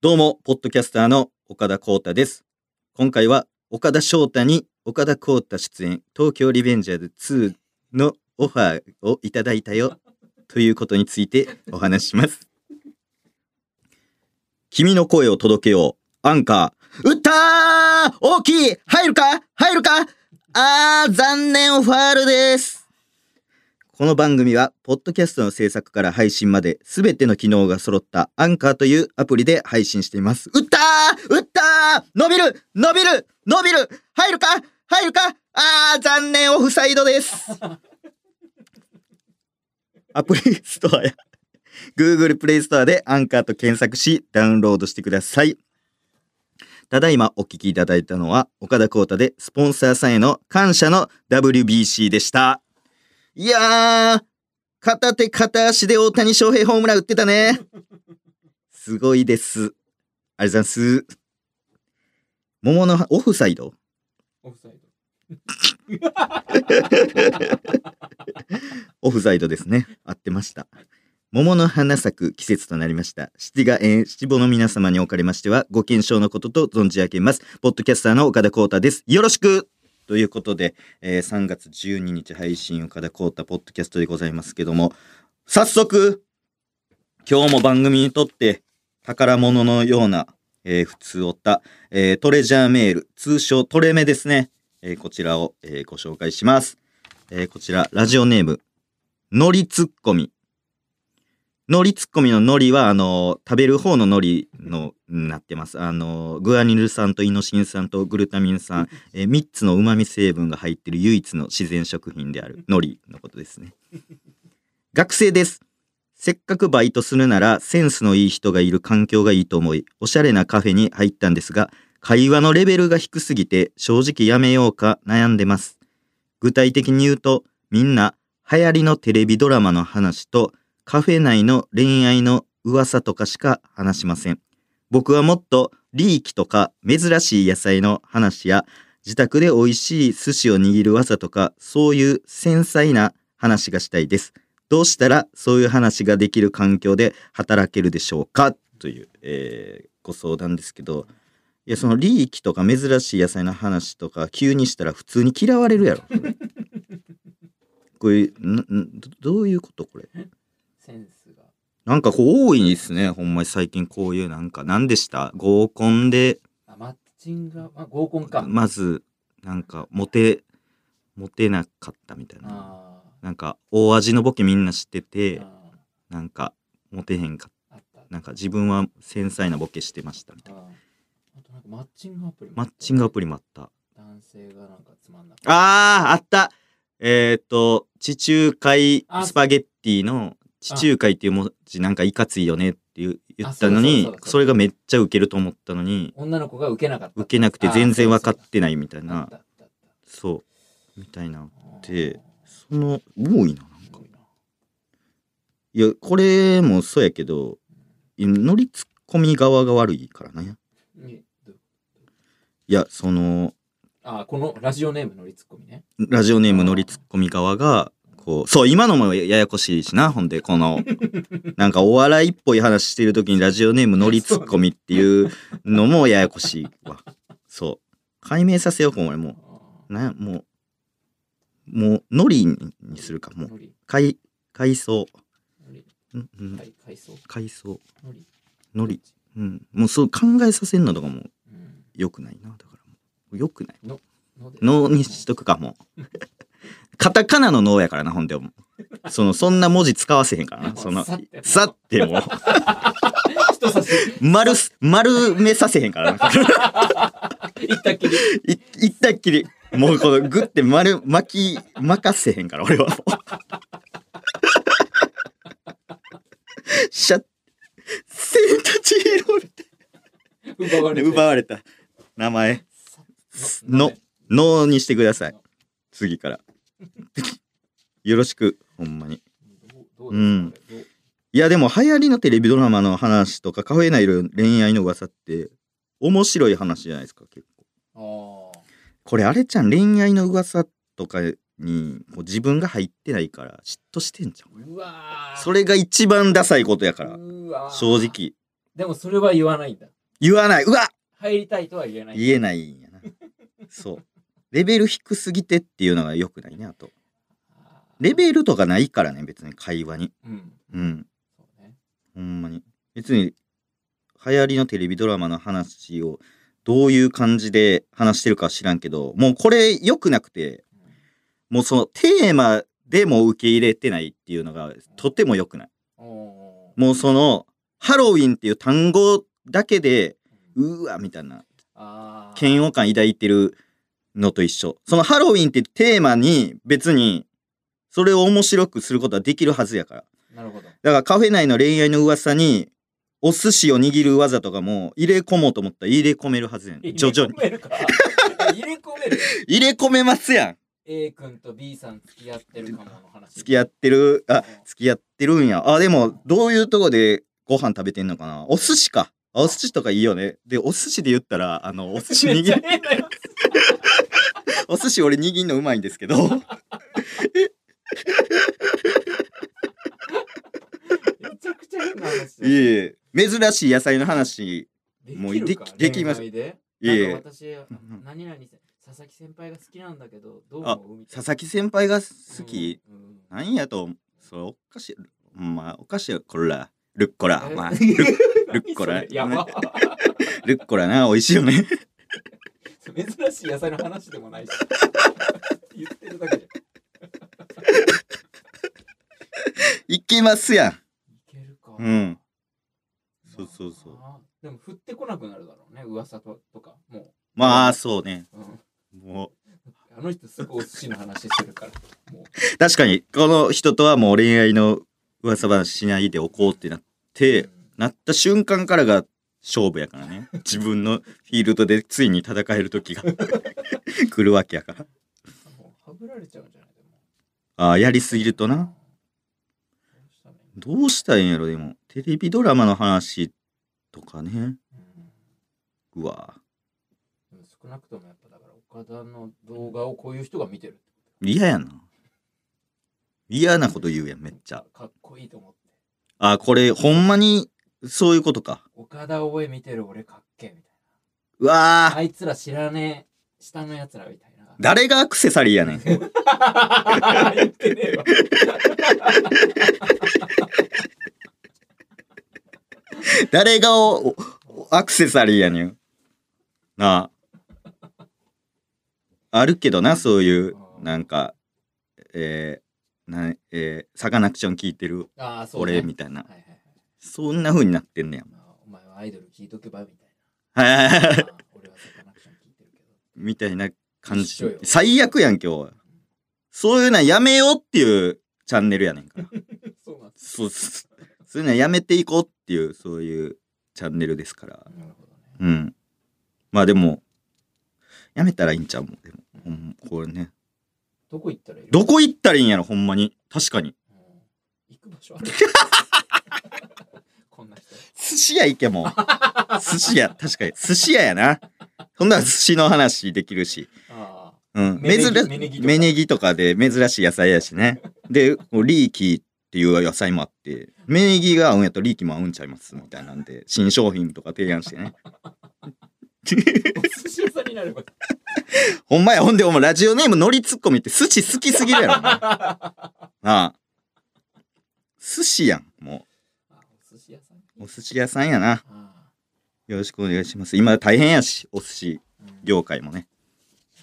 どうも、ポッドキャスターの岡田光太です。今回は岡田翔太に岡田光太出演、東京リベンジャーズ2のオファーをいただいたよということについてお話しします。君の声を届けよう。アンカー。打ったー大きい入るか？入るか？あー、残念オファールです。この番組は、ポッドキャストの制作から配信まで、すべての機能が揃ったアンカーというアプリで配信しています。打ったー打ったー伸びる伸びる伸びる入るか？入るか？あー、残念オフサイドです。アプリストアや Google プレイストアでアンカーと検索し、ダウンロードしてください。ただいまお聞きいただいたのは、岡田光太でスポンサーさんへの感謝の WBC でした。いやー、片手片足で大谷翔平ホームラン打ってたね。すごいです。ありがとうございます。桃のオフサイド？オフサイド。オフサイドですね。合ってました。桃の花咲く季節となりました。七が園七五の皆様におかれましては、ご健勝のことと存じ上げます。ポッドキャスターの岡田光太です。よろしくということで、えー3月12日配信岡田光太ポッドキャストでございますけども、早速、今日も番組にとって宝物のような、えー普通おった、えートレジャーメール、通称トレメですね。えーこちらを、えーご紹介します。えーこちら、ラジオネーム、のりツッコミ。のりツッコミののりは、あのー食べる方ののりの、になってます。あのーグアニル酸とイノシン酸とグルタミン酸、え3つの旨味成分が入っている唯一の自然食品であるのりのことですね。学生です。せっかくバイトするならセンスのいい人がいる環境がいいと思い、おしゃれなカフェに入ったんですが、会話のレベルが低すぎて正直やめようか悩んでます。具体的に言うと、みんな流行りのテレビドラマの話とカフェ内の恋愛の噂とかしか話しません。僕はもっとリーキとか珍しい野菜の話や自宅で美味しい寿司を握る技とかそういう繊細な話がしたいです。どうしたらそういう話ができる環境で働けるでしょうか？という、えーご相談ですけどいやそのリーキとか珍しい野菜の話とか急にしたら普通に嫌われるやろ。それこれななどどういうこと？これセンスが。なんかこう多いですね。ほんまに最近こういうなんか何でした？合コンで。あ、マッチングが、あ、合コンか。まずなんかモテモテなかったみたいな。あなんか大味のボケみんな知ってーてあなんかモテへんかった。なんか自分は繊細なボケしてましたみたいな。あー。あとなんかマッチングアプリもマッチングアプリ。リもあった。男性がなんかつまんなくてあーあった。えっ、と地中海あスパゲッティの地中海っていう文字なんかいかついよねって言ったのにそれがめっちゃウケると思ったのに女の子が受けなかった。受けなくて全然分かってないみたいあなそうみたいなたでその多いななんか。いやこれもそうやけどい乗りツッコミ側が悪いからね。いやそのあー、このラジオネームのりツッコミね。ラジオネーム乗りツッコミ側がこうそう今のもややこしいしなほんでこの なんかお笑いっぽい話してる時にラジオネーム乗りツッコミっていうのもややこしいわ。そう。解明させようこれもあう。なもうもうノリにするかもう。海海藻のり、うんうん。海海藻。海藻のり。のり。うん。もうそう考えさせんのとかもうん。よくないなだからもう。よくない。のにしとくかもう カタカナの脳やからなほんでも。そのそんな文字使わせへんからな。そのさっても。う 丸す丸めさせへんからな。行ったっきり。いいったっきり。もうこのグッて丸巻き任せへんから俺はもう。シャッセンタチヒーローみたい奪われて。奪われた。名前。の脳にしてください。次からよろしくほんまに。どうどううん。いやでも流行りのテレビドラマの話とかカフェ内の恋愛の噂って面白い話じゃないですか結構。あこれあれちゃん恋愛の噂とかにこう自分が入ってないから嫉妬してんじゃん。それが一番ダサいことやから。正直。でもそれは言わないんだ。言わない。うわ入りたいとは言えない。言えないんやな。そう。レベル低すぎてっていうのが良くないね、あと。レベルとかないからね、別に会話に。うん。うん。そうね。ほんまに。別に、流行りのテレビドラマの話をどういう感じで話してるかは知らんけど、もうこれ良くなくて、もうそのテーマでも受け入れてないっていうのがとても良くない。もうその、ハロウィンっていう単語だけで、うーわ、みたいな、嫌悪感抱いてるのと一緒。そのハロウィンってテーマに別に、それを面白くすることはできるはずやから。なるほど。だからカフェ内の恋愛の噂に、お寿司を握る技とかも入れ込もうと思ったら入れ込めるはずやん。徐々に。入れ込めるか？入れ込める？入れ込めますやん。A 君と B さん付き合ってるかもの話。付き合ってる、あうん、付き合ってるんや。あ、でも、どういうとこでご飯食べてんのかな？お寿司か。あお寿司とかいいよね。で、お寿司で言ったら、あの、お寿司握る、お寿司俺握んのうまいんですけど、つめちゃくちゃ変な話だ。いえいえ、珍しい野菜の話、でもうできできます。いえ私、何々せ佐々木先輩が好きなんだけど、どう思。佐々木先輩が好き、うん。うんなんやと、それおかしい。まあ、おかしいよ、こら。ルッコラ。え？まあ、ルッ コラ。ルッコラな、美味しいよね。珍しい野菜の話でもないし。言ってるだけで。いけますやん。いけるか。うん。そうそうそう。でも降ってこなくなるだろうね、噂ととか。もまあ、そうね。う。うんもあの人すぐお寿司の話するから。もう。う、確かに、この人とはもう恋愛の噂話しないでおこうってなって、うんなった瞬間からが勝負やからね。自分のフィールドでついに戦える時が 来るわけやから。はぐられちゃうんじゃないでも。ああ、やりすぎるとな。どうしたらいいんやろ、でも。テレビドラマの話とかね。うんうわ少なくともやっぱだから岡田の動画をこういう人が見てる嫌やな。嫌なこと言うやん、めっちゃ。とかっこいいと思ってあ、これ、ほんまに、そういうことか。岡田応援見てる俺かっけえみたうわーいなあいつら知らねえ下のやつらみたいな誰がアクセサリーやねん。言ってねえわ 誰がおおアクセサリーやねん。なあ。あるけどな、そういう、なんか、えー、なえー、サカナクション聞いてるああそう、ね、俺みたいな。はいはいはいそんな風になってんねや。まあお前はアイドル聞いとけばみたいなはいはいはいあー俺はサカナクション聞いてるけどみたいな感じ。最悪やん、今日は。そういうのはやめようっていうチャンネルやねんから。そうなんですそうそう。そういうのはやめていこうっていう、そういうチャンネルですから。なるほどねうん。まあでも、やめたらいいんちゃうもん。でも、ほんこれね。どこ行ったらいいの？どこ行ったらいいんやろ、ほんまに。確かに。うん行く場所あるこんな人寿司屋行けもう。寿司屋、確かに。寿司屋やな。ほんなら寿司の話できるし。あうん。珍芽ネギとか芽ネギとかで珍しい野菜やしね。で、こうリーキーっていう野菜もあって、芽ネギが合うんやとリーキーも合うんちゃいますみたいなんで、新商品とか提案してね。あお寿司屋さんになれば ほんまや、ほんで、お前ラジオネームのりツッコミって寿司好きすぎるやろ、なあ。寿司やん、もう。お寿司屋さんやな。あよろしくお願いします。今大変やし、お寿司業界もね。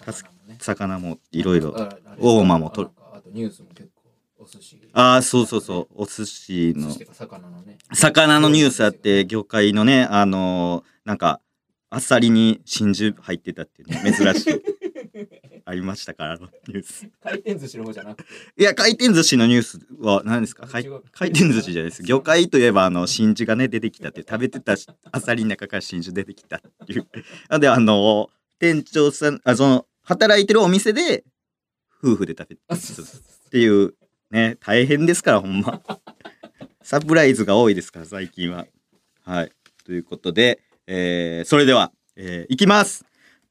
魚もね魚もいろいろ。大間もとるあとニュースも結構お寿司ああ、そうそうそう。お寿司の魚のね魚のニュースあって、魚介のね、あのーなんか、あっさりに真珠入ってたっていうね、珍しい。ありましたから、あのニュース。回転寿司の方じゃなくていや、回転寿司のニュースは何ですか？回回転寿司じゃないです。魚介といえば、あの、真珠がね、出てきたって、食べてたしあさりの中から真珠出てきたっていう。なんで、あの、店長さん、あ、その、働いてるお店で、夫婦で食べてっていう、ね、大変ですから、ほんま。サプライズが多いですから、最近は。はい。ということで、えー、それでは、えー、いきます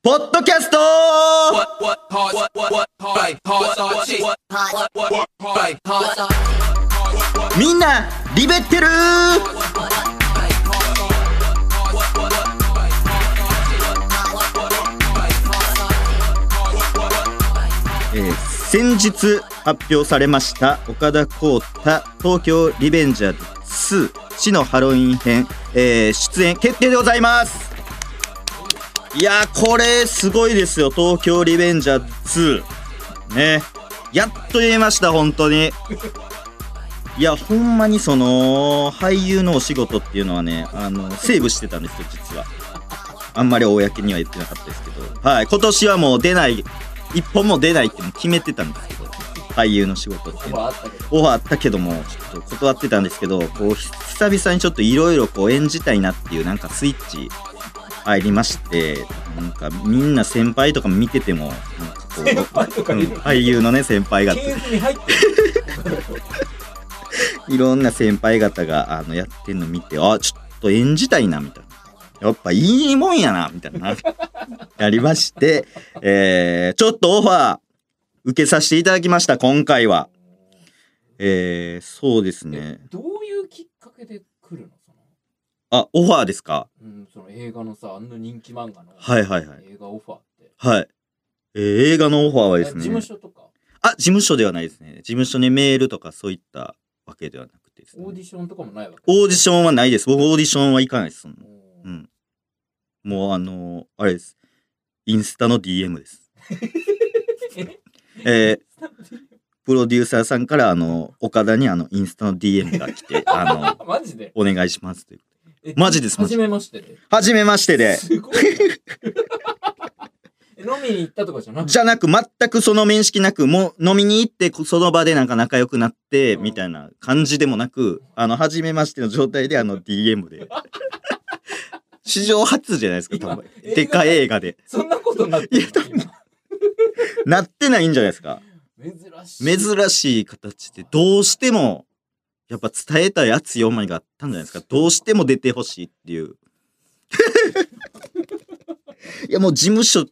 ポッドキャスト。みんなリベってるえー、先日発表されました岡田浩太東京リベンジャーズ2死のハロウィン編、えー、出演決定でございます。いやーこれすごいですよ。東京リベンジャーズ。2ね。やっと言えました本当に。いやほんまにその俳優のお仕事っていうのはねあのセーブしてたんですよ実は。あんまり公には言ってなかったですけど。はい今年はもう出ない一本も出ないって決めてたんですけど俳優の仕事っていうのオファーあったけどもちょっと断ってたんですけどこう久々にちょっといろいろこう演じたいなっていうなんかスイッチ入りましてなんかみんな先輩とかも見ててもなんかこう先輩とかいる。うん俳優のね先輩方。系譜に入ってる。いろんな先輩方があのやってんの見てあちょっと演じたいなみたいな。やっぱいいもんやなみたいな。やりまして、えー、ちょっとオファー受けさせていただきました今回は。えー、そうですね。えどういうきっかけであオファーですか？うん、その映画のさあんな人気漫画のはいはいはい映画オファーって、はい。えー映画のオファーはです事務ね。所とか？あ、事務所ではないですね。事務所にメールとかそういったわけではなくてですねオーディションとかもないわけ？オーディションはないです。僕オーディションは行かないです。そんなおーうん。もうあのーあれです。インスタの DM です。え？ープロデューサーさんからあの岡田にあのインスタの DM が来てあの マジで？お願いしますという。えマジですマジ。初めましてで。はじめましてで。すごい。飲みに行ったとかじゃなくて？じゃなく全くその面識なくもう飲みに行ってその場でなんか仲良くなってうん。みたいな感じでもなくあの初めましての状態であの DM で。史上初じゃないですか多分。今でかい映画で。そんなことになってるいなってないんじゃないですか。今珍しい。珍しい形でどうしてもやっぱ伝えたい熱い思いがあったんじゃないですか。どうしても出てほしいっていう。いやもう事務所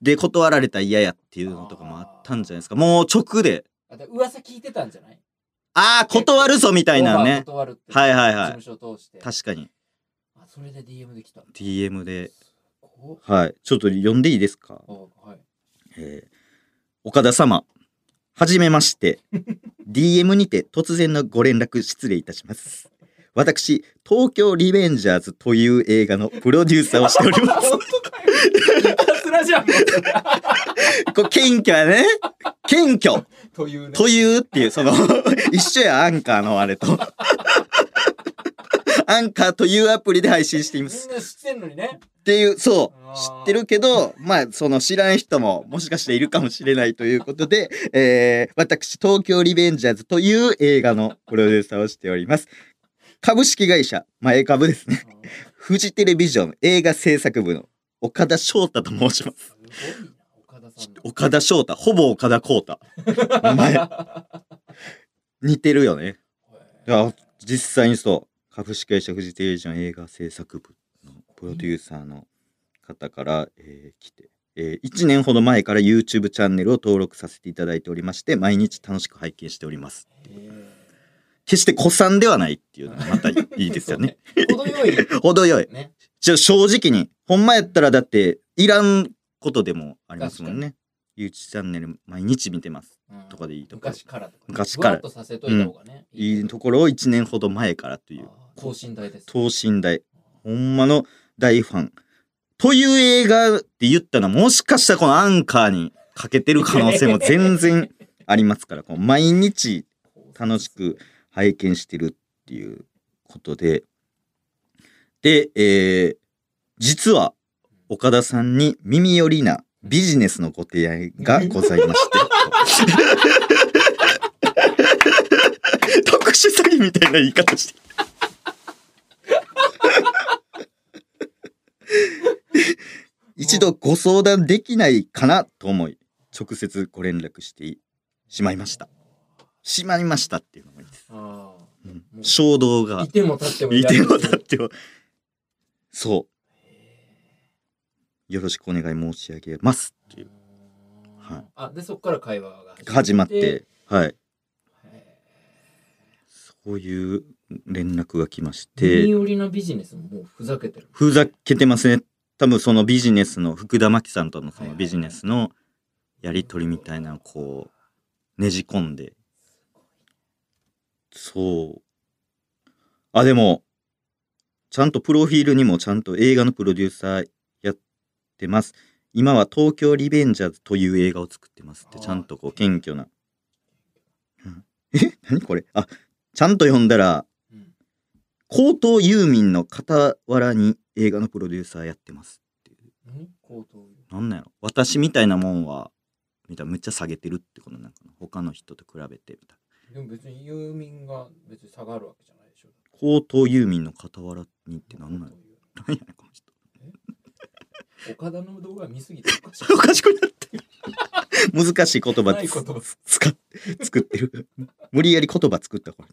で断られたら嫌やっていうのとかもあったんじゃないですか。もう直で。噂聞いてたんじゃない？ああ断るぞみたいなね。断るって。はいはいはい。事務所通して。確かに。あそれで DM できた。DM で。こはい。ちょっと読んでいいですか？はい。えー岡田様はじめまして DM にて突然のご連絡失礼いたします。私東京リベンジャーズという映画のプロデューサーをしております。これ謙虚やね。謙虚。というね。というっていうその 一緒やアンカーのあれと アンカーというアプリで配信しています。みんな知ってんのにね。っていうそう。知ってるけどまあその知らん人ももしかしているかもしれないということで、えー私東京リベンジャーズという映画のプロデューサーをしております。株式会社前株ですね。フジテレビジョン映画制作部の岡田翔太と申します。すごいな岡田翔太。ほぼ岡田浩太。お前。似てるよね。実際にそう株式会社フジテレビジョン映画制作部のプロデューサーの方から、えー来て、え1年ほど前から YouTube チャンネルを登録させていただいておりまして毎日楽しく拝見しております。へ決して古参ではないっていうのがまたいいですよね。ー。程よい。程よい。ねじゃあ正直にほんまやったらだっていらんことでもありますもんね。YouTube チャンネル毎日見てます。うん。とかでいいと。ころ昔からとか昔から。いいいところを1年ほど前からという等身大です等身大ほんまの大ファン。という映画って言ったらもしかしたらこのアンカーにかけてる可能性も全然ありますから、この毎日楽しく拝見してるっていうことで。で、えー実は岡田さんに耳寄りなビジネスのご提案がございまして。特殊詐欺みたいな言い方して。一度ご相談できないかなと思い、直接ご連絡してしまいました。しまいましたっていうのがいいです。あうんもう衝動がーいても立ってもいてもだだっても。そう。よろしくお願い申し上げますっていう。はいあでそこから会話が始まって、はい。へそういう連絡が来ましー耳て、寄りのビジネスももうふざけてるふざけてますね。多分そのビジネスの、福田真紀さんとのそのビジネスのやりとりみたいなのをこう、ねじ込んで。そう。あ、でも、ちゃんとプロフィールにもちゃんと映画のプロデューサーやってます。今は東京リベンジャーズという映画を作ってますって、ちゃんとこう謙虚な。うんえ？何これ？あ、ちゃんと読んだら、うん高等遊民の傍らに映画のプロデューサーやってますっていう。何高等なんなんやろ私みたいなもんは、みたいなめっちゃ下げてるってことなんかな他の人と比べてみたいな。でも別に遊民が別に下がるわけじゃないでしょ。高等遊民の傍らにってなんなんやろなんやねんこの人。岡田の動画見すぎておかしい。おかしくなってる。難しい言葉ない言葉つ使っ作ってる。無理やり言葉作ったこれ。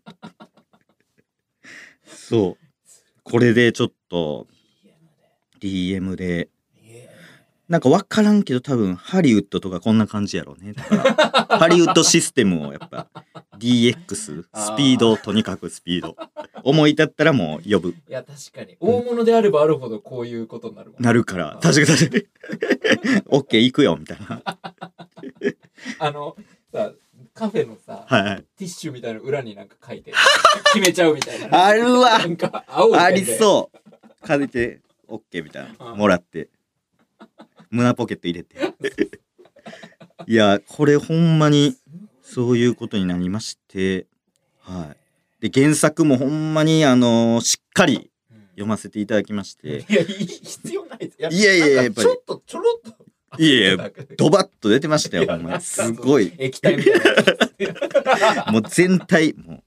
そう。これでちょっと DM で、なんかわからんけど多分ハリウッドとかこんな感じやろうね。だから ハリウッドシステムをやっぱ DX、スピード、とにかくスピード。思い立ったらもう呼ぶ。いや確かに大物であればあるほどこういうことになるもん。なるから、確かに確かに。オッケー行くよ、みたいな。あのさカフェのさ、はいはい。ティッシュみたいなの裏になんか書いて決めちゃうみたいな。あるわなんか青いペンでありそう。借りて、オッケーみたいな。うんもらって。胸ポケット入れて。いや、これほんまにそういうことになりまして、はい。で、原作もほんまに、あのーしっかりうん読ませていただきまして、いや必要ないです。いやいやいやなんかちょっとちょろっと。いやいやドバッと出てましたよ、ほんま すごい。液体みたいな。もう全体、も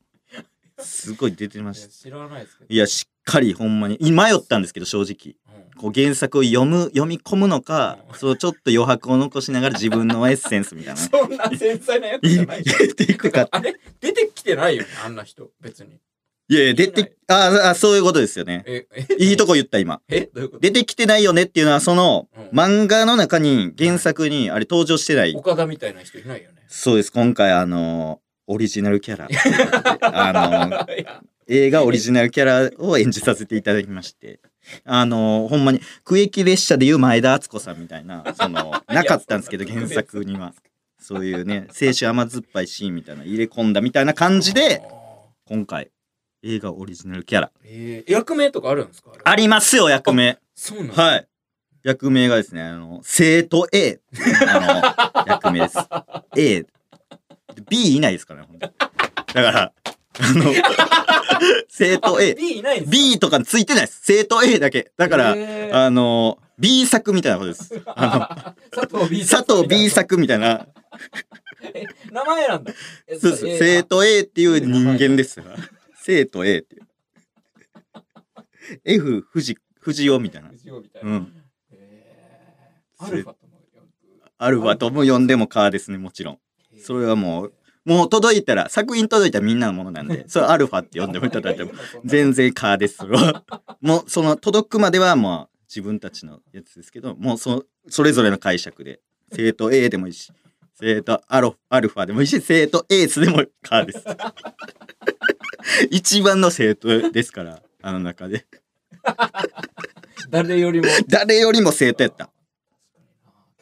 う、すごい出てました。知らないですけど。いや、しっかりほんまに、迷ったんですけど、正直。うんこう原作を読む、読み込むのか、うんそうちょっと余白を残しながら自分のエッセンスみたいな。そんな繊細なやつじゃない入れていくか。あれ？出てきてないよね、あんな人、別に。いやいや、出て、ああ、そういうことですよね。え、え、いいとこ言った、今。え、どういうこと？出てきてないよねっていうのは、その、うん漫画の中に、原作に、あれ登場してない。岡田みたいな人いないよね。そうです、今回、あの、オリジナルキャラ。あの、映画オリジナルキャラを演じさせていただきまして。あの、ほんまに、区域列車でいう前田敦子さんみたいな、その、なかったんですけど、原作には。そういうね、青春甘酸っぱいシーンみたいな、入れ込んだみたいな感じで、今回、映画オリジナルキャラ。えー、役名とかあるんですか？ありますよ、役名。そうなのはい。役名がですね、あの、生徒 A。あの、役名です。A。B いないですからね、だから、あの、生徒 A。B いないんですか？B とかついてないです。生徒 A だけ。だから、へーあの、B 作みたいなことです。あ 佐藤 B の、佐藤 B 作みたいな、え名前なんだ。えそうです。え生徒 A っていう人間ですよ。生徒 A っていう。F 藤、藤尾みたいな。みたいな。うん。えーアルファとも呼ぶアルファとも呼んでもカーですね、もちろん。それはもう、もう届いたら、作品届いたらみんなのものなんで、それアルファって呼んでもいただいても、全然カーです。もう、その、届くまではもう、自分たちのやつですけど、もう、そ、それぞれの解釈で、生徒 A でもいいし、生徒アロアルファでもいいし、生徒エースでもカーです。一番の生徒ですから、あの中で。誰よりも誰よりも生徒やった。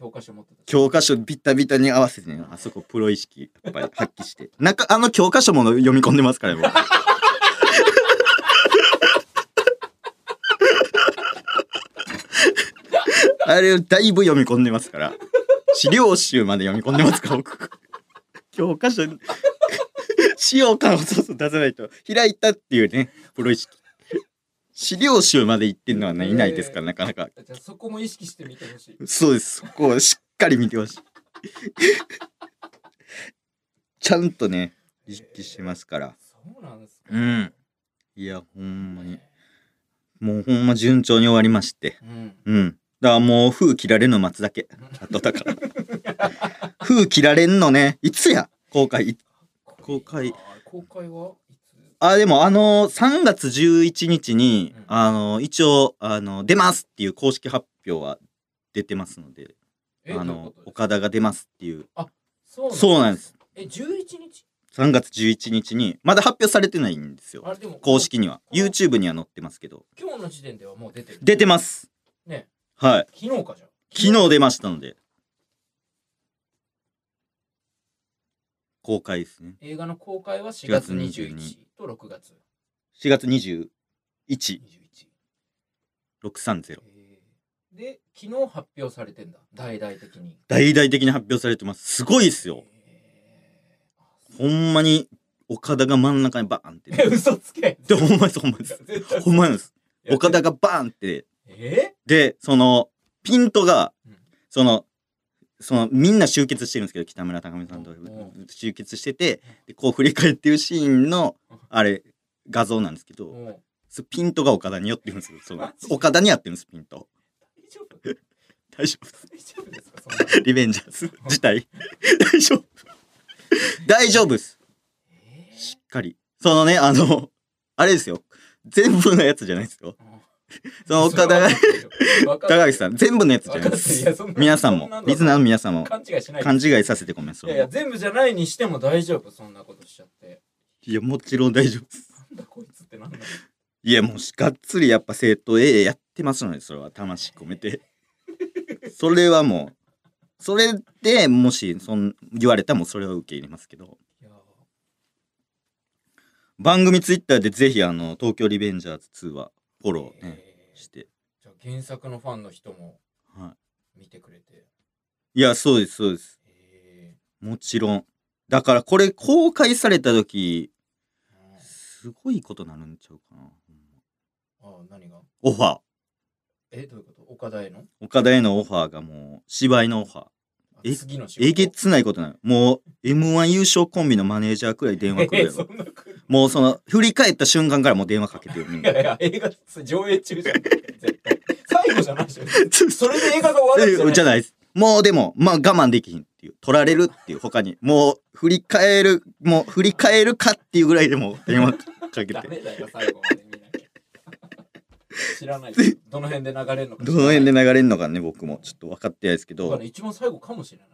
教科書持ってた。教科書ビッタビタに合わせてね、あそこプロ意識やっぱり発揮して。なんかあの教科書も読み込んでますからね、あれだいぶ読み込んでますから。資料集まで読み込んでますから、僕。教科書、使用感をそうそう出さないと、開いたっていうね、プロ意識。資料集まで行ってるのはね、いないですから、なかなか。じゃあそこも意識してみてほしい。そうです。そこをしっかり見てほしい。ちゃんとね、意識してますから。そうなんですか。うん。いや、ほんまに。もうほんま順調に終わりまして。うん。うん。だからもう封切られるの待つだけ。あとだから。封切られんのね、いつや？公開。公開。公開は？あ、でもあの3月11日に、うんあの、一応、あの、出ますっていう公式発表は出てますので、えあの岡田が出ますっていう。そうそうなんです。え、11日3月11日に、まだ発表されてないんですよ。公式には。YouTube には載ってますけど。今日の時点ではもう出てる。出てます。ね。はい。昨日かじゃん。昨日出ましたので。公開ですね。映画の公開は4月4 21 22日と6月4月21、21。630。えーで、昨日発表されてんだ。大々的に。大々的に発表されてます。すごいっすよ。ほんまに、岡田が真ん中にバーンって。え、嘘つけ。で、ほんまです、ほんまです。ほんまです。岡田がバーンって。え？で、その、ピントがうん、その、その、みんな集結してるんですけど、北村匠海さんとうん集結してて、でこう振り返ってるシーンの、あれ、画像なんですけど、ピントが岡田に寄ってるんですよ。その岡田にやってるんです、ピント。大丈夫？大丈夫です。リベンジャーズ自体。大丈夫。大丈夫です。えしっかり。そのね、あの、あれですよ。全部のやつじゃないですよ。その岡田が、高橋さん、全部のやつじゃない。です皆さんも。リスナーの皆さんも、勘違いしない勘違いさせてごめん、それいやいや全部じゃないにしても大丈夫そんなことしちゃって。いや、もちろん大丈夫です。なんだこいつってなんだいや、もう、がっつりやっぱ生徒 A やってますので、それは魂込めて。それはもう、それでもし、そん、言われたらもうそれは受け入れますけど、番組ツイッターでぜひ、あの、東京リベンジャーズ2はフォローね、えーして。じゃあ原作のファンの人もは見てくれてい。いや、そうです、そうです。えもちろん。だからこれ公開された時、ーうんすごいことなるんちゃうかな。あ何が？オファー。えどういうこと？岡田への？岡田へのオファーがもう、芝居のオファー。あえ次の仕事えげつないことなの？もう、M1 優勝コンビのマネージャーくらい電話来る もうその、振り返った瞬間からもう電話かけてる。いやいや映画上映中じゃん絶対最後じゃないでしょそれで映画が終わるんじゃないじゃないです。もうでも、まあ我慢できひんっていう。取られるっていう他に。もう、振り返る、もう振り返るかっていうぐらいでもう電話かけて。ダメだよ最後まで知らないどの辺で流れるのかどの辺で流流れるのかね、僕もちょっと分かってないですけど。一番最後かもしれない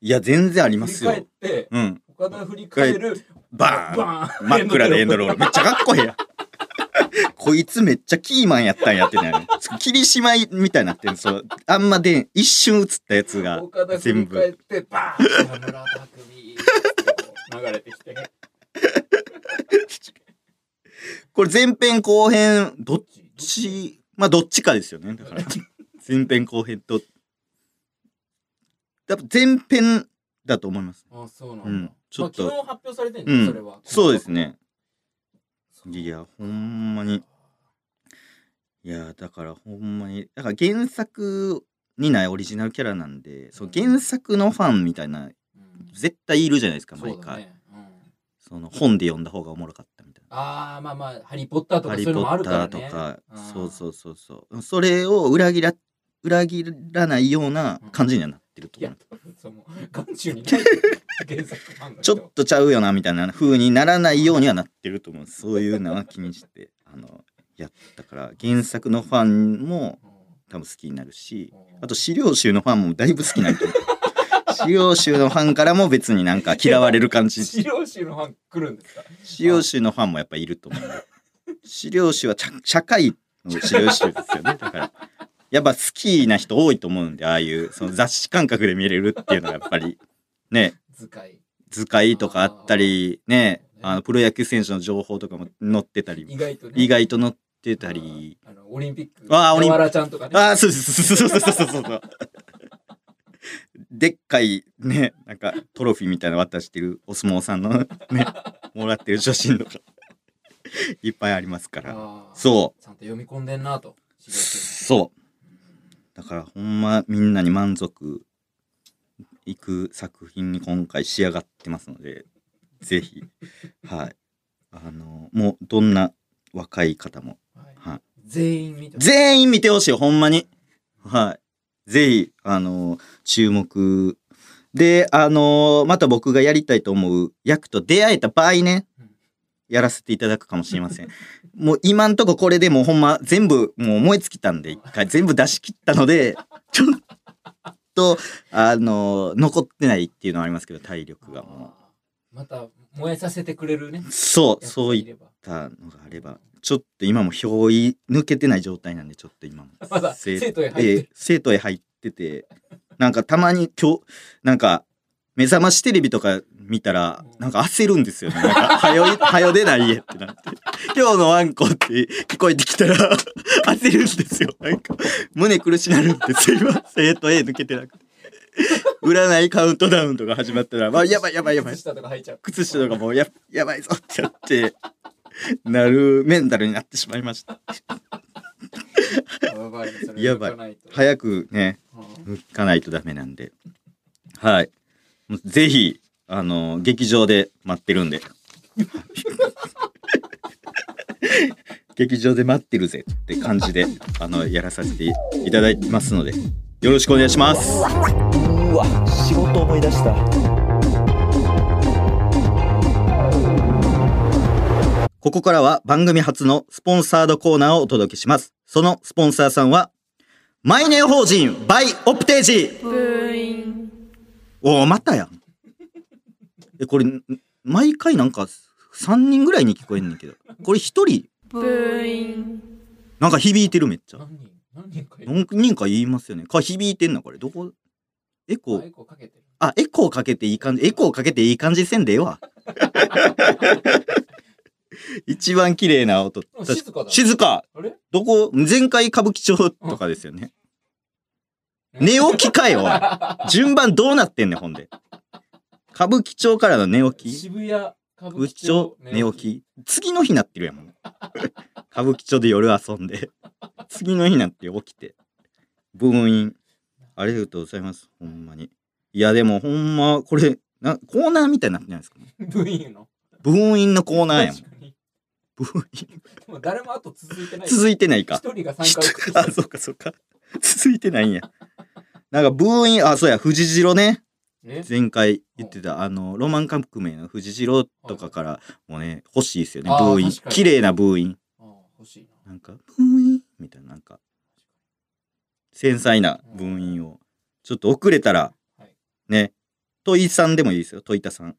いや、全然ありますよ振り返っ。てうん。岡田振り返るバーンバーン真っ暗でエンドロール。めっちゃかっこええやん。こいつめっちゃキーマンやったんやってね。霧島みたいになってるそう。あんまで、一瞬映ったやつが全り返っ部。てバーン 流れてきて これ前編後編、どっち、まあどっちかですよね。だから。前編後編と。やっぱ前編だと思います。あそうなんだ、うんちょっとまあ、昨日発表されてんだ、うんそれはそうですね。いや、ほんまに。いや、だからほんまに。だから原作にないオリジナルキャラなんで、そう原作のファンみたいな、うん絶対いるじゃないですか、そ毎回。ね、うん、その本で読んだ方がおもろかったみたいな。ああまあまあ「ハリー・ポッター」とハリー・かそういうのもあポッタるからねーとか、うんそうそうそうそう。それを裏切ら、裏切らないような感じにはなってると思う。多分その眼中にないのちょ人っとちゃうよなみたいな風にならないようにはなってると思う。そういうのは気にして、あの、やったから、原作のファンもうん多分好きになるし、うんあと資料集のファンもだいぶ好きになると思う。資料集のファンからも別になんか嫌われる感じ。資料集のファン来るんですか？資料集のファンもやっぱいると思う。資料集はちゃ社会の資料集ですよね。だから。やっぱ好きな人多いと思うんで、ああいうその雑誌感覚で見れるっていうのがやっぱり、ね、図解図解とかあったり、ね、あのプロ野球選手の情報とかも載ってたり、意外とね意外と載ってたり、あのオリンピックあーオリンピックああ、そうそうそうそうそうそう。でっかいね、なんかトロフィーみたいなの渡してるお相撲さんのね、もらってる写真とかいっぱいありますから。そう。ちゃんと読み込んでんなとそう。だからほんまみんなに満足いく作品に今回仕上がってますので、ぜひ、はい。あの、もうどんな若い方も、はいはい。全員見て全員見てほしい、ほんまに。はい。ぜひ、あの、注目。で、あの、また僕がやりたいと思う役と出会えた場合ねうん、やらせていただくかもしれません。もう今んとここれでもうほんま全部もう燃え尽きたんで、一回全部出し切ったので、ちょっと、あの、残ってないっていうのはありますけど、体力がもあーまた燃えさせてくれるねう。そう、そういったのがあれば、ちょっと今も憑依抜けてない状態なんで、ちょっと今も。生生徒へ入って生徒へ入ってて、なんかたまに今日、なんか、目覚ましテレビとか見たら、なんか焦るんですよね。なんか、はよい、はよ出ない家ってなって。今日のワンコって聞こえてきたら、焦るんですよ。なんか、胸苦しなるんですよ。今、生徒 A 抜けてなくて。占いカウントダウンとか始まったら、まあ、やばいやばいやばい靴。下とか履いちゃう。靴下とかもうや、やばいぞってやって、なるメンタルになってしまいました。やばいやばい早くね、うん行かないとダメなんで。はい。ぜひ、あの、劇場で待ってるんで。劇場で待ってるぜって感じで、あの、やらさせていただいてますので、よろしくお願いします。うわ、仕事思い出した。ここからは番組初のスポンサードコーナーをお届けします。そのスポンサーさんは、マイネオ法人バイオプテージおお、またやん。え、これ、ん毎回なんか3人ぐらいに聞こえんねんけど。これ1人、なんか響いてるめっちゃ。何人？かいる？何人か言いますよね。か響いてんな、これ。どこ？エコあー、エコーかけてるあ、エコーかけていい感じ、エコーかけていい感じせんでええわ。一番綺麗な音。あ静かだ。静か。あれ？どこ、前回歌舞伎町とかですよね。寝起きかよ、おい。順番どうなってんねん、ほんで。歌舞伎町からの寝起き。渋谷歌歌舞伎町町寝起き。次の日なってるやん。歌舞伎町で夜遊んで。次の日なって起きて。ブーイン。ありがとうございますほんまに。いやでもほんまこれなコーナーみたいになってないですか？部員の？ブーインのコーナーやん。確かにブーインでも誰もあと続いてない。続いてないか。一人が あそうかそうか。続いてないんや。なんかブーインあそうや藤次郎ね。ね。前回言ってたあのロマン革命の藤次郎とかからもね欲しいですよね。ブあーーイン。綺麗なブーイン。あ欲しいな。なんか、ブーイン？みたいな、なんか、繊細なブーインを、ちょっと遅れたらはい、ね、トイさんでもいいですよ、トイタさん。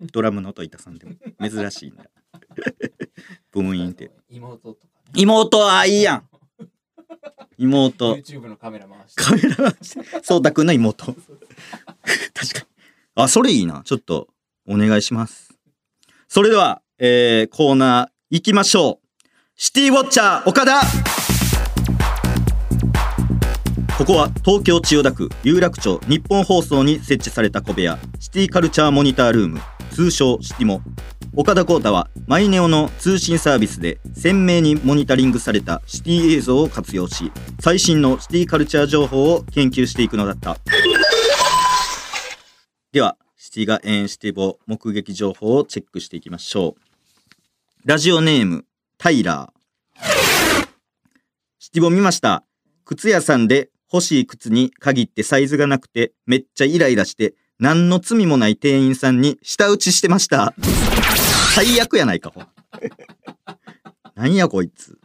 ドラムのトイタさんでも。珍しいんだ。ブーインって。妹とかね妹は、いいやん妹。YouTube のカメラ回してカメラ回して、そうたくんの妹。確かに。あ、それいいな。ちょっと、お願いします。それでは、えー、コーナー行きましょう。シティウォッチャー岡田ここは東京千代田区有楽町日本放送に設置された小部屋シティカルチャーモニタールーム通称シティモ。岡田光太はマイネオの通信サービスで鮮明にモニタリングされたシティ映像を活用し最新のシティカルチャー情報を研究していくのだった。ではシティがエンシティボ目撃情報をチェックしていきましょう。ラジオネームタイラー。シティボ見ました。靴屋さんで欲しい靴に限ってサイズがなくてめっちゃイライラして何の罪もない店員さんに舌打ちしてました。最悪やないかほん。なんやこいつ。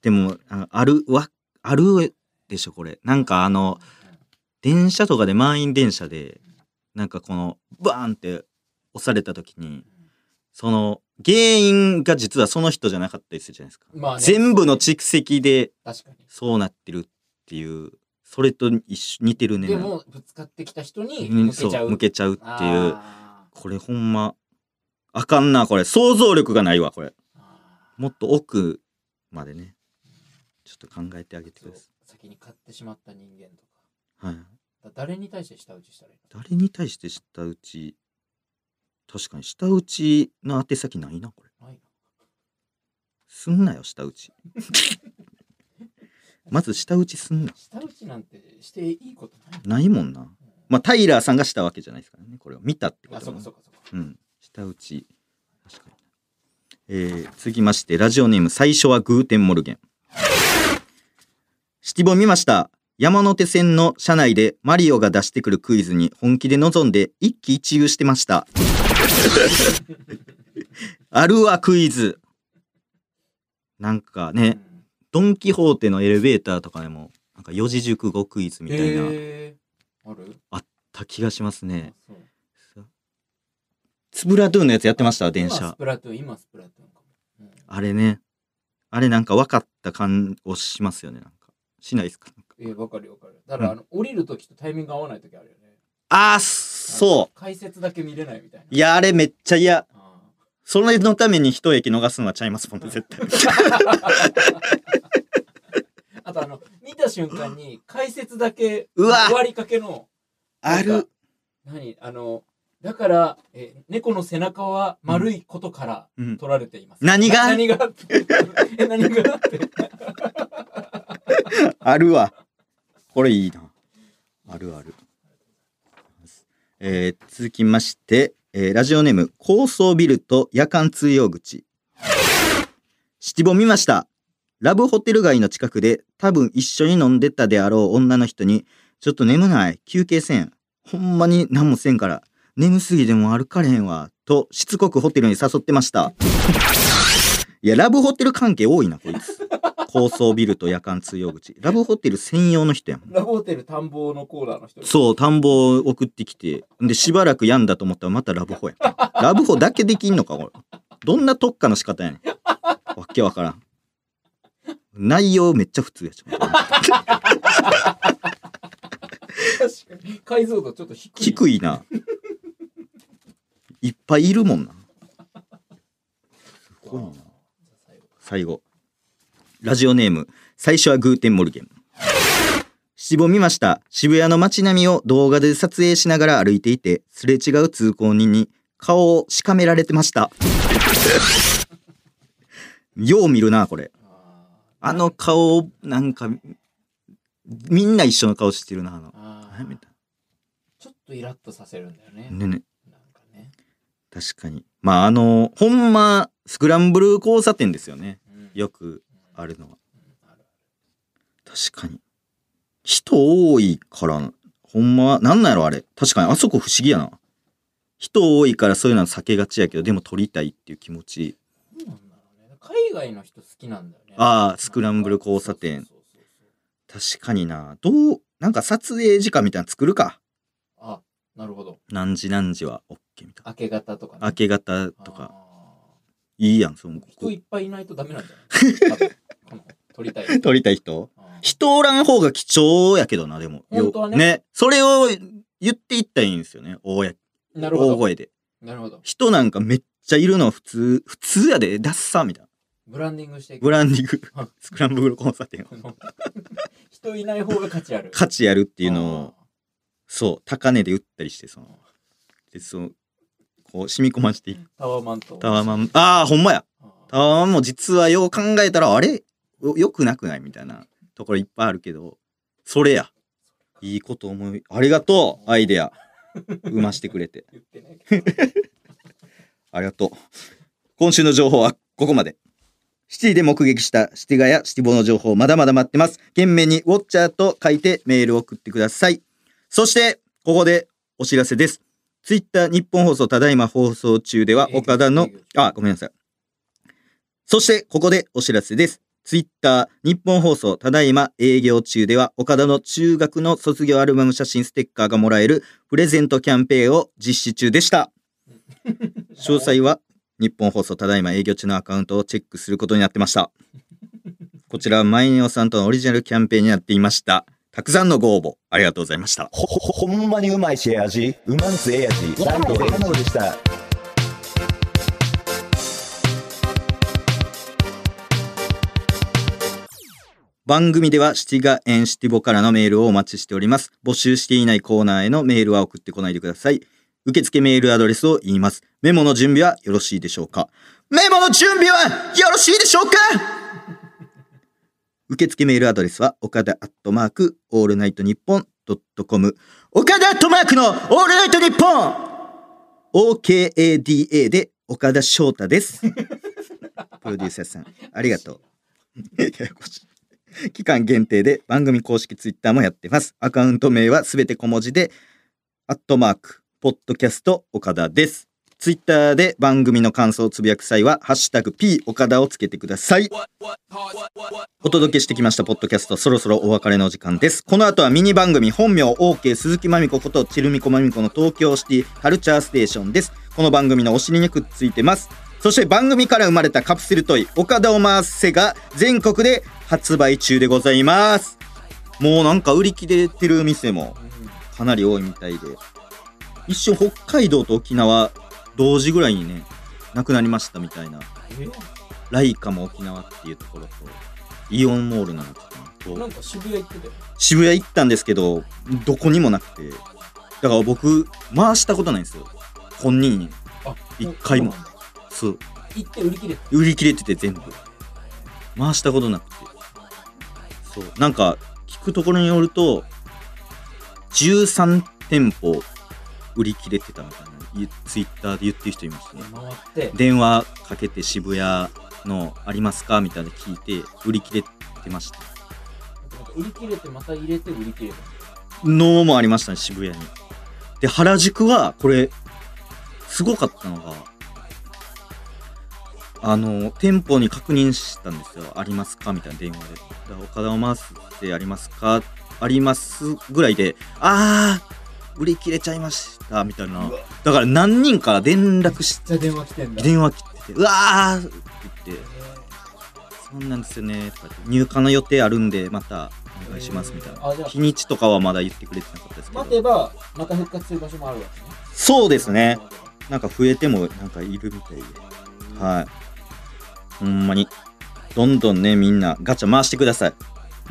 でもああるわあるでしょこれ。なんかあの電車とかで満員電車でなんかこのバーンって押された時にその原因が実はその人じゃなかったりするじゃないですか、まあね。全部の蓄積でそうなってるっていうそれと一緒似てるね。でもぶつかってきた人にうん向けちゃそうう向けちゃうっていう。あこれほんまあかんなこれ。想像力がないわこれ。もっと奥までね。ちょっと考えてあげてくださ先に買ってしまった人間とい、か。はい、だ誰に対して舌打ちしたらいいの？誰に対して舌打ち？確かに舌打ちの宛先ないなこれ。ないなすんなよ舌打ち まず舌打ちすんな。舌打ちなんてしていいことない。ないもんな。まあタイラーさんがしたわけじゃないですからねこれを。見たってこあとね。そうかそうかそうか。うん。舌打ち。確かに。えー、続きましてラジオネーム最初はグーテンモルゲン。シティボ見ました。山手線の車内でマリオが出してくるクイズに本気で臨んで一喜一憂してました。あるわクイズ。なんかね、うんドン・キホーテのエレベーターとかでもなんか四字熟語クイズみたいなへー。ある？た気がしますね。スプラトゥーンのやつやってました？電今ス車プラトゥーン今スプラトゥーンかも、うん。あれね。あれなんか分かった感をしますよねなんか。しないですか？なんか。いやわかるよわかる。だから、あの降りる時とタイミング合わない時あるよね。あーそう。解説だけ見れないみたいな。いやあれめっちゃ嫌。あそれのために一駅逃すのはちゃいますもんね絶対。ー あとあの、見た瞬間に解説だけうわ。終わりかけの、ある。何あの、だから、え猫の背中は丸いことからうん。取られています。何が？な何が？え、何が？って。あるわ。これいいな。あるある。えー続きまして、えーラジオネーム高層ビルと夜間通用口。シティボ見ました。ラブホテル街の近くで多分一緒に飲んでたであろう女の人にちょっと眠ない休憩せん。ほんまに何もせんから眠すぎても歩かれへんわとしつこくホテルに誘ってました。いやラブホテル関係多いなこいつ。高層ビルと夜間通用口。ラブホテル専用の人やもん。ラブホテル探訪のコーナーの人。そう田んぼを送ってきてでしばらく病んだと思ったらまたラブホや。ラブホだけできんのかこれ。どんな特化の仕方やねん。わけわからん。内容めっちゃ普通やし。確かに。解像度ちょっと低い。低いな。いっぱいいるもんな。すごいな。最後ラジオネーム最初はグーテンモルゲン。七五見ました。渋谷の街並みを動画で撮影しながら歩いていてすれ違う通行人に顔をしかめられてました。よう見るなこれ。ああの顔なんかみんな一緒の顔してるなあの。あちょっとイラッとさせるんだよね。なねね。なんかね。確かに。まああのほんまスクランブル交差点ですよね。うん。よくあるのは。確かに。人多いからほんまなんなんやろあれ。確かにあそこ不思議やな。人多いからそういうのは避けがちやけどでも撮りたいっていう気持ち。海外の人好きなんだよね。あースクランブル交差点。確かにな。どうなんか撮影時間みたいなの作るか。あ、なるほど。何時何時は OK みたいな。明け方とかね。明け方とか。あいいやんそのー人いっぱいいないとダメなんじゃない？撮りたい。撮りたい人？人おらん方が貴重やけどなでも。本当はね。よそれを言っていったらいいんですよね。大やなるほど。大声で。なるほど。人なんかめっちゃいるの普通普通やで。ダッサみたいな。ブランディングしていく。ブランディング。はい スクランブル交差点を。人いない方が価値ある。価値やるっていうのをそう高値で売ったりしてそのでそうこう染み込ませていく。タワーマンと。タワーマンああほんまや。タワーマンも実はよう考えたらあれ？よよくなくないみたいなところいっぱいあるけどそれや。いいこと思いありがとうアイデア。生ましてくれて。ありがとう。今週の情報はここまで。シティで目撃したシティガやシティボの情報まだまだ待ってます。懸命にウォッチャーと書いてメールを送ってください。そしてここでお知らせです。ツイッター日本放送ただいま放送中では岡田のあごめんなさい。そしてここでお知らせですツイッター日本放送ただいま営業中では岡田の中学の卒業アルバム写真ステッカーがもらえるプレゼントキャンペーンを実施中でした詳細は日本放送ただいま営業中のアカウントをチェックすることになってましたこちらはマイネオさんとのオリジナルキャンペーンになっていましたたくさんのご応募ありがとうございましたほ、ほ、ほんまにうまいし、味。うまんすええ味。ライトでした。番組ではシティガエンシティボからのメールをお待ちしております。募集していないコーナーへのメールは送ってこないでください。受付メールアドレスを言います。メモの準備はよろしいでしょうか？メモの準備はよろしいでしょうか？受付メールアドレスは岡田アットマークオールナイトニッポンドットコム岡田アットマークのオールナイトニッポン OKADA で岡田翔太です。プロデューサーさん、ありがとう。ややこしい期間限定で番組公式ツイッターもやってます。アカウント名はすべて小文字で、アットマーク、ポッドキャスト岡田です。ツイッターで番組の感想をつぶやく際は、ハッシュタグ P 岡田をつけてください。お届けしてきましたポッドキャスト、そろそろお別れの時間です。この後はミニ番組、本名 OK 鈴木まみ子ことチルミコまみこの東京シティカルチャーステーションです。この番組のお尻にくっついてます。そして番組から生まれたカプセルトイ、岡田を回せが全国で発売中でございます。もうなんか売り切れてる店もかなり多いみたいで、一瞬北海道と沖縄同時ぐらいにねなくなりましたみたいな。え？ライカも沖縄っていうところとイオンモールなんてとなんか渋谷行ってたよ。渋谷行ったんですけどどこにもなくて。だから僕回したことないんですよ。本人に。あ一回も。そう。行って売り切れた。売り切れてて全部。回したことなくてそう。なんか聞くところによると13店舗売り切れてたみたいなツイッターで言ってる人いましたね。電話かけて渋谷のありますかみたいなの聞いて売り切れてました。売り切れてまた入れて売り切れた。のもありましたね渋谷に。で原宿はこれすごかったのがあの店舗に確認したんですよ。ありますか？みたいな電話で岡田を回すってありますか？ありますぐらいであー売り切れちゃいましたみたいな。だから何人か連絡しじゃあ電話来てんだ。電話切っててうわーって言ってそうなんですよねとかって入荷の予定あるんでまたお願いしますみたいな。日にちとかはまだ言ってくれてなかったですけど。待てばまた復活する場所もあるわけね。そうですね。なんか増えてもなんかいるみたいで。はいほんまに。どんどんねみんなガチャ回してください。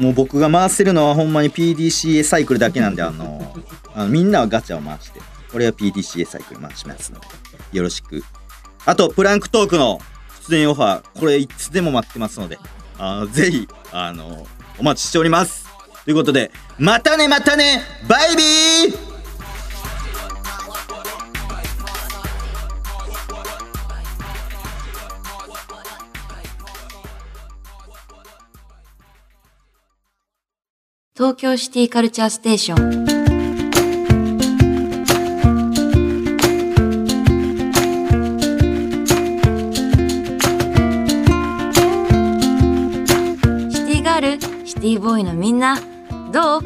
もう僕が回せるのはほんまに PDCA サイクルだけなんであのあのみんなはガチャを回して俺は PDCA サイクル回しますのでよろしく。あとプランクトークの出演オファーこれいつでも待ってますのであのぜひあのお待ちしております。ということでまたねまたねバイビー東京シティカルチャーステーション。シティガールシティボーイのみんなどう？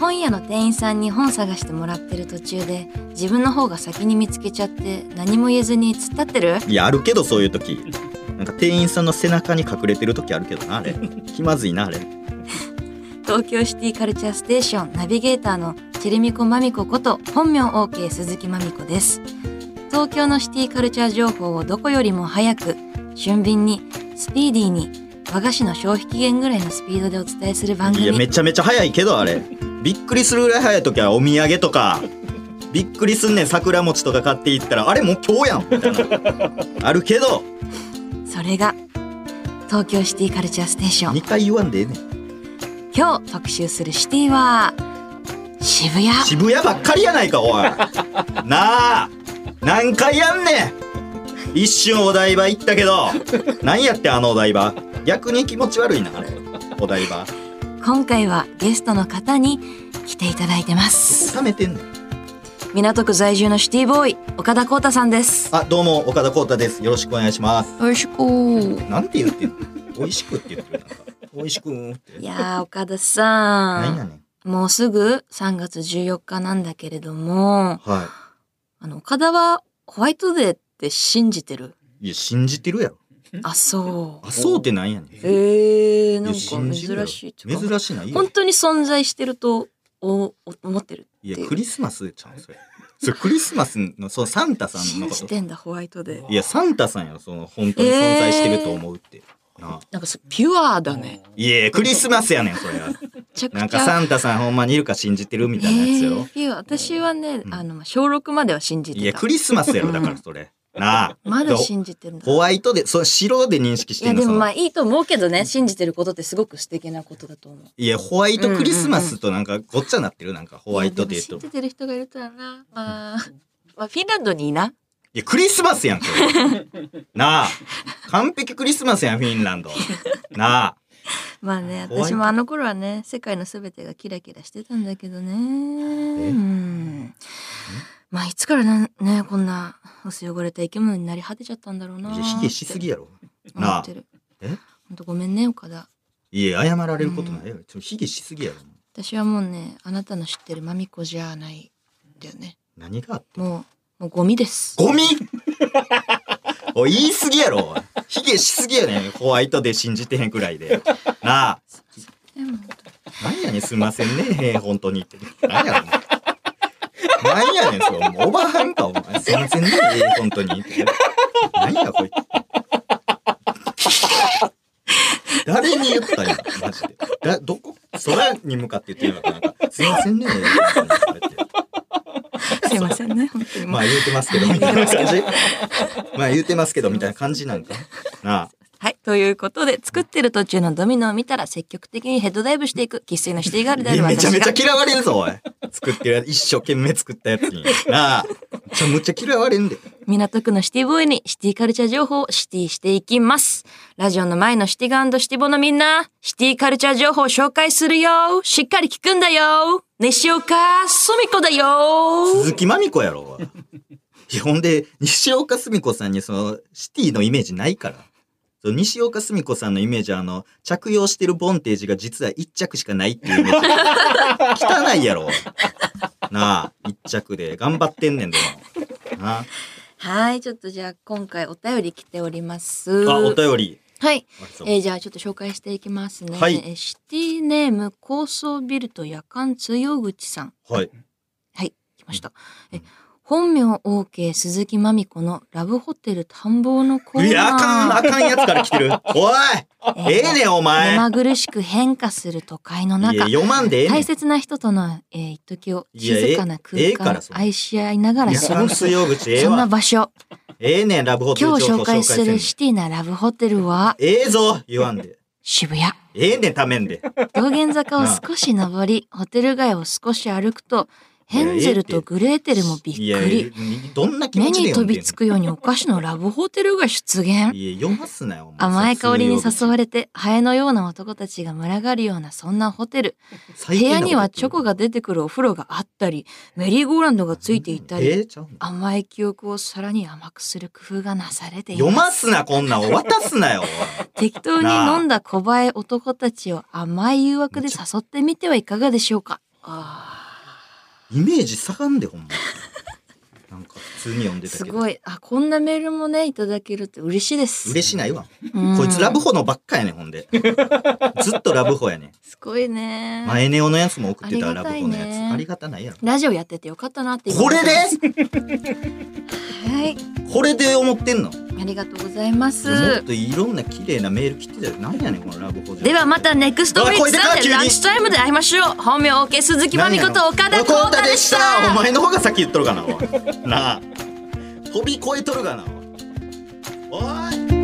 本屋の店員さんに本探してもらってる途中で自分の方が先に見つけちゃって何も言えずに突っ立ってる？いやあるけどそういう時。なんか店員さんの背中に隠れてる時あるけどなあれ。気まずいなあれ。東京シティカルチャーステーションナビゲーターのチェルミコマミコこと本名 OK 鈴木まみこです。東京のシティカルチャー情報をどこよりも早く俊敏にスピーディーに和菓子の消費期限ぐらいのスピードでお伝えする番組。いやめちゃめちゃ早いけどあれ。びっくりするぐらい早い時はお土産とかびっくりすんねん桜餅とか買っていったらあれもう今日やんみたいな。あるけど。それが東京シティカルチャーステーション。2回言わんでええねん今日特集するシティは渋谷。渋谷ばっかりやないかおい。なあ。何回やんねん。一瞬お台場行ったけど。何やってんあのお台場。逆に気持ち悪いなあれ。お台場。今回はゲストの方に来ていただいてます。冷めてんねん港区在住のシティボーイ岡田光太さんです。あどうも岡田光太です。よろしくお願いします。よろしく。なんて言ってんの？美味しくって言ってる。なんか。美味しくいやー岡田さ何やねん。んもうすぐ3月14日なんだけれどもはあの岡田はホワイトデーって信じてる？いいや信じてるやろ。あそう。あそうってなんやねん。えー、なんか珍しい。珍しいな本当に存在してるとおお思ってるいやクリスマスちゃう？んそれ。それクリスマスのそうサンタさん信のこと。じてんだホワイトデー。いやサンタさんやその本当に存在してると思うって、なあな。んかそピュアだね。いやクリスマスやねんそれは。なんかサンタさんほんまにいるか信じてるみたいなやつよ。えー、私はね、うん。あの小6までは信じてた。いやクリスマスやろだからそれ。なあ。まだ信じてるホワイトでそう白で認識しいやでもまあいいと思うけどね信じてることってすごく素敵なことだと思う。いやホワイトクリスマスとなんかごっちゃになってる？なんかホワイトデーと。信じてる人がいるとはな。まあ、まあ、フィンランドにいいないやクリスマスやんそれ。なあ。完璧クリスマスやんフィンランド。なあ。まあね私もあの頃はね世界のすべてがキラキラしてたんだけどね。うん。まあいつからなねこんな薄汚れた生き物になり果てちゃったんだろうないや卑下しすぎやろ。思なあえ？ほんとごめんね岡田。いや謝られることないよ。ちょっと卑下しすぎやろ。私はもうねあなたの知ってるマミコじゃないんだよね。何があってもうもうゴミです。ゴミ？おい言い過ぎやろ。おい卑下しすぎやねん。ホワイトで信じてへんくらいで。なあ。でも何やねんすんませんねへえ本当に。って何やろなんやねん、そ。うおばはんか、お前。すいませんね、ええ本当に。なんや、こいつ。誰に言ったんや、マジで。だ、どこ、空に向かって言ってるのかな。んか、すいませんね、え本当に。すいませんね、本当に。まあ言うてますけど、みたいな感じ。まあ言うてますけど、みたいな感じなんかなあ。はい。ということで、作ってる途中のドミノを見たら積極的にヘッドダイブしていく生粋のシティガールであるめちゃ。めちゃ嫌われるぞ、おい。作ってるやつ、一生懸命作ったやつに。なあ。めちゃむちゃ嫌われんで。港区のシティボーイにシティカルチャー情報をシティしていきます。ラジオの前のシティガンシティボのみんな、シティカルチャー情報を紹介するよ。しっかり聞くんだよ。西岡すみこだよ。鈴木まみこやろ。お いいやほんで、西岡澄子さんにその、シティのイメージないから。そう西岡澄子さんのイメージは、あの、着用してるボンテージが実は一着しかないっていうイメージ。汚いやろ。なあ、一着で。頑張ってんねんでも。なはい。ちょっとじゃあ今回お便り来ております。あ。あ、お便り。はい。えーじゃあちょっと紹介していきますね。はいえーシティネーム高層ビルと夜間強口さん。はい。はい、来ました。え、本名 OK 鈴木まみこのラブホテル探訪のコーナー。いや、あかん、あかんやつから来てる。おいええねん、お前。目まぐるしく変化する都会の中。読まんでええねん。大切な人との、えー、一時を静かな空間愛し合いながら夜過ごす。ええそんなわ。場所。ええねん、ラブホテル今日紹介するシティなラブホテルは？ええぞ、言わんで。渋谷。ええねん、ためんで。道玄坂を少し登り、ホテル街を少し歩くと、ヘンゼルとグレーテルもびっくり。目に飛びつくようにお菓子のラブホテルが出現。いや、読ますなよ。お前甘い香りに誘われれて、ハエのような男たちが群がるようなそんなホテル。部屋にはチョコが出てくるお風呂があったり、メリーゴーランドがついていたり、甘い記憶をさらに甘くする工夫がなされてい読ま。ますすな、こんなん。渡すなよ。適当に飲んだ小映え男たちを甘い誘惑で誘ってみてはいかがでしょうか？あイメージ下がんで、ほんま。なんか、普通に読んーでたけど。すごい。あ、こんなメールもね、いただけるって嬉しいです。嬉しないわ。うんこいつラブホのばっかやねん、ほんで。ずっとラブホやねん。すごいね。マエネオのやつも送ってたありがたいラブホのやつ。ねありがたないやろ。ラジオやっててよかったなって今これで？はい。これで思ってんの？ありがとうございまもっす。といろんな綺麗なメール来てたよ。なんやねん、このラブホではまたネクストウィークさんでランチタイムで会いましょう。本名 OK 鈴木まみこと岡田光太でした。お前の方が先言っとるかなおいな。あ飛び越えとるかな。おい。